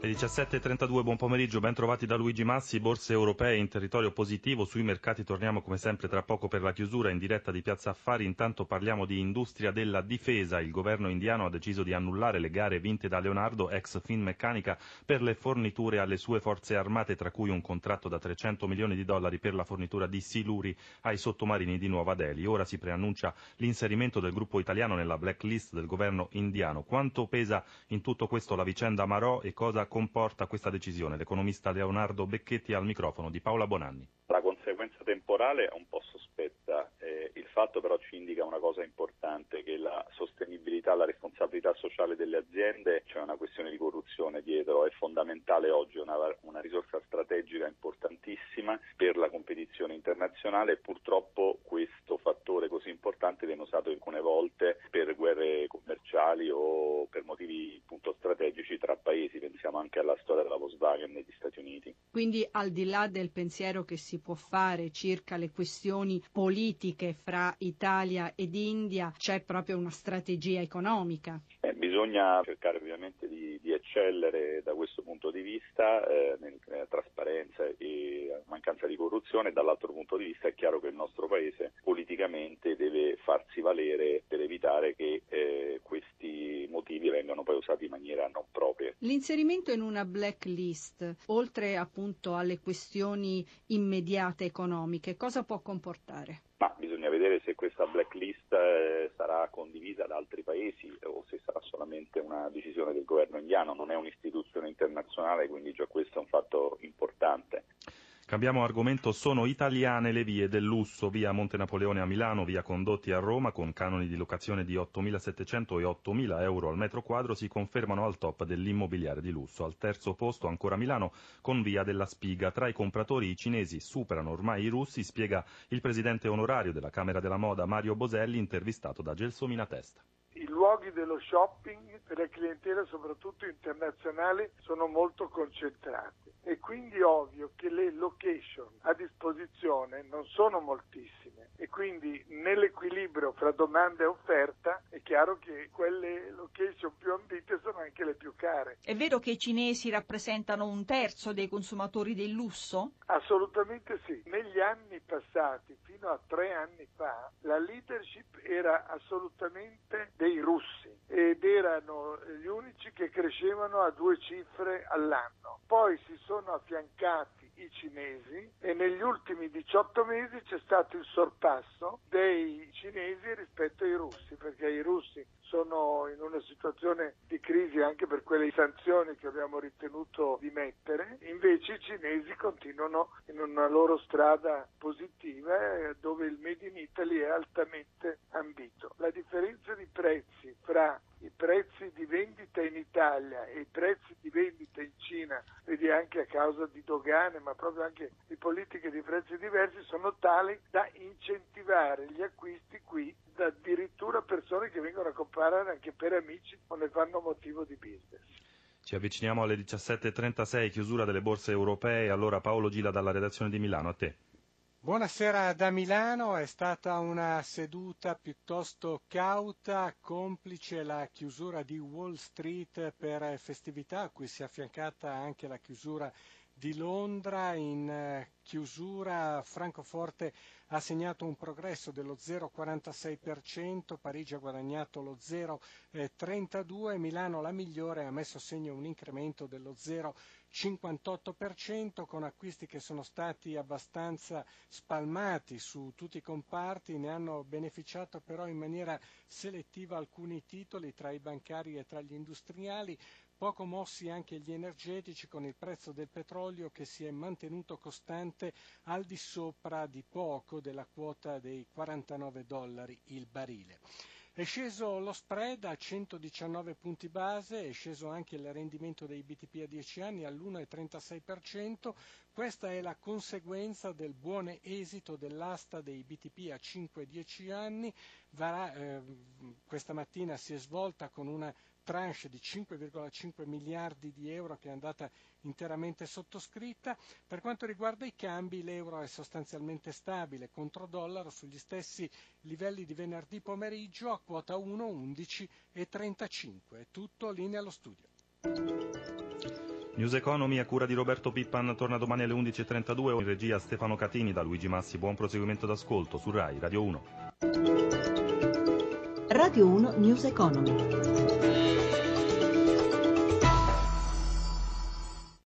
Le 17.32, buon pomeriggio, ben trovati da Luigi Massi, borse europee in territorio positivo, sui mercati torniamo come sempre tra poco per la chiusura in diretta di Piazza Affari, intanto parliamo di industria della difesa, il governo indiano ha deciso di annullare le gare vinte da Leonardo, ex Finmeccanica, per le forniture alle sue forze armate, tra cui un contratto da 300 milioni di dollari per la fornitura di siluri ai sottomarini di Nuova Delhi. Ora si preannuncia l'inserimento del gruppo italiano nella blacklist del governo indiano. Quanto pesa in tutto questo la vicenda Marò e cosa comporta questa decisione? L'economista Leonardo Becchetti al microfono di Paola Bonanni. La conseguenza temporale è un po' sospetta, eh, il fatto però ci indica una cosa importante, che la sostenibilità, la responsabilità sociale delle aziende, c'è cioè una questione di corruzione dietro, è fondamentale oggi, una, una risorsa strategica importantissima per la competizione internazionale e purtroppo questo fattore così importante viene usato alcune volte per guerre commerciali o per motivi appunto strategici tra paesi, pensiamo anche alla storia della Volkswagen negli Stati Uniti. Quindi al di là del pensiero che si può fare circa le questioni politiche fra Italia ed India, c'è proprio una strategia economica? Eh, bisogna cercare ovviamente di, di, eccellere da questo punto di vista eh, nella trasparenza e mancanza di corruzione, dall'altro punto di vista è chiaro che il nostro Paese politicamente deve farsi valere per evitare che eh, questi usati in maniera non propria. L'inserimento in una blacklist, oltre appunto alle questioni immediate economiche, cosa può comportare? Ma bisogna vedere se questa blacklist eh, sarà condivisa da altri paesi o se sarà solamente una decisione del governo indiano, non è un'istituzione internazionale, quindi già questo è un fatto importante. Cambiamo argomento, sono italiane le vie del lusso, via Monte Napoleone a Milano, via Condotti a Roma, con canoni di locazione di 8.700 e 8.000 euro al metro quadro, si confermano al top dell'immobiliare di lusso. Al terzo posto ancora Milano, con via della Spiga. Tra i compratori i cinesi superano ormai i russi, spiega il presidente onorario della Camera della Moda Mario Boselli, intervistato da Gelsomina Testa i luoghi dello shopping per la clientela soprattutto internazionale sono molto concentrati e quindi è ovvio che le location a disposizione non sono moltissime e quindi nell'equilibrio fra domanda e offerta è chiaro che quelle location più ambite sono anche le più care. È vero che i cinesi rappresentano un terzo dei consumatori del lusso? Assolutamente sì. Negli anni passati, fino a tre anni fa, la leadership era assolutamente dei russi ed erano gli unici che crescevano a due cifre all'anno. Poi si sono affiancati i cinesi e negli ultimi 18 mesi c'è stato il sorpasso dei cinesi rispetto ai russi, perché i russi sono in una situazione di crisi anche per quelle sanzioni che abbiamo ritenuto di mettere, invece i cinesi continuano in una loro strada positiva dove il Made in Italy è altamente ambito. La differenza di prezzi fra i prezzi di vendita in Italia e i prezzi di vendita in Cina, vedi anche a causa di dogane, ma proprio anche di politiche di prezzi diversi, sono tali da incentivare gli acquisti qui da addirittura persone che vengono a comprare anche per amici o ne fanno motivo di business. Ci avviciniamo alle 17.36, chiusura delle borse europee. Allora Paolo Gila dalla redazione di Milano, a te. Buonasera da Milano, è stata una seduta piuttosto cauta, complice la chiusura di Wall Street per festività, a cui si è affiancata anche la chiusura di Londra. In eh, chiusura Francoforte ha segnato un progresso dello 0,46%, Parigi ha guadagnato lo 0,32%, Milano la migliore ha messo a segno un incremento dello 0,58% con acquisti che sono stati abbastanza spalmati su tutti i comparti, ne hanno beneficiato però in maniera selettiva alcuni titoli tra i bancari e tra gli industriali, Poco mossi anche gli energetici con il prezzo del petrolio che si è mantenuto costante al di sopra di poco della quota dei 49 dollari il barile. È sceso lo spread a 119 punti base, è sceso anche il rendimento dei BTP a 10 anni all'1,36%. Questa è la conseguenza del buon esito dell'asta dei BTP a 5-10 anni. Varà, eh, questa mattina si è svolta con una tranche di 5,5 miliardi di euro che è andata interamente sottoscritta. Per quanto riguarda i cambi, l'euro è sostanzialmente stabile contro dollaro sugli stessi livelli di venerdì pomeriggio a quota 1, 11 e 35. È tutto linea allo studio. News Economy a cura di Roberto Pippan torna domani alle 11.32 in regia Stefano Catini da Luigi Massi. Buon proseguimento d'ascolto su RAI Radio 1. Radio 1 News Economy.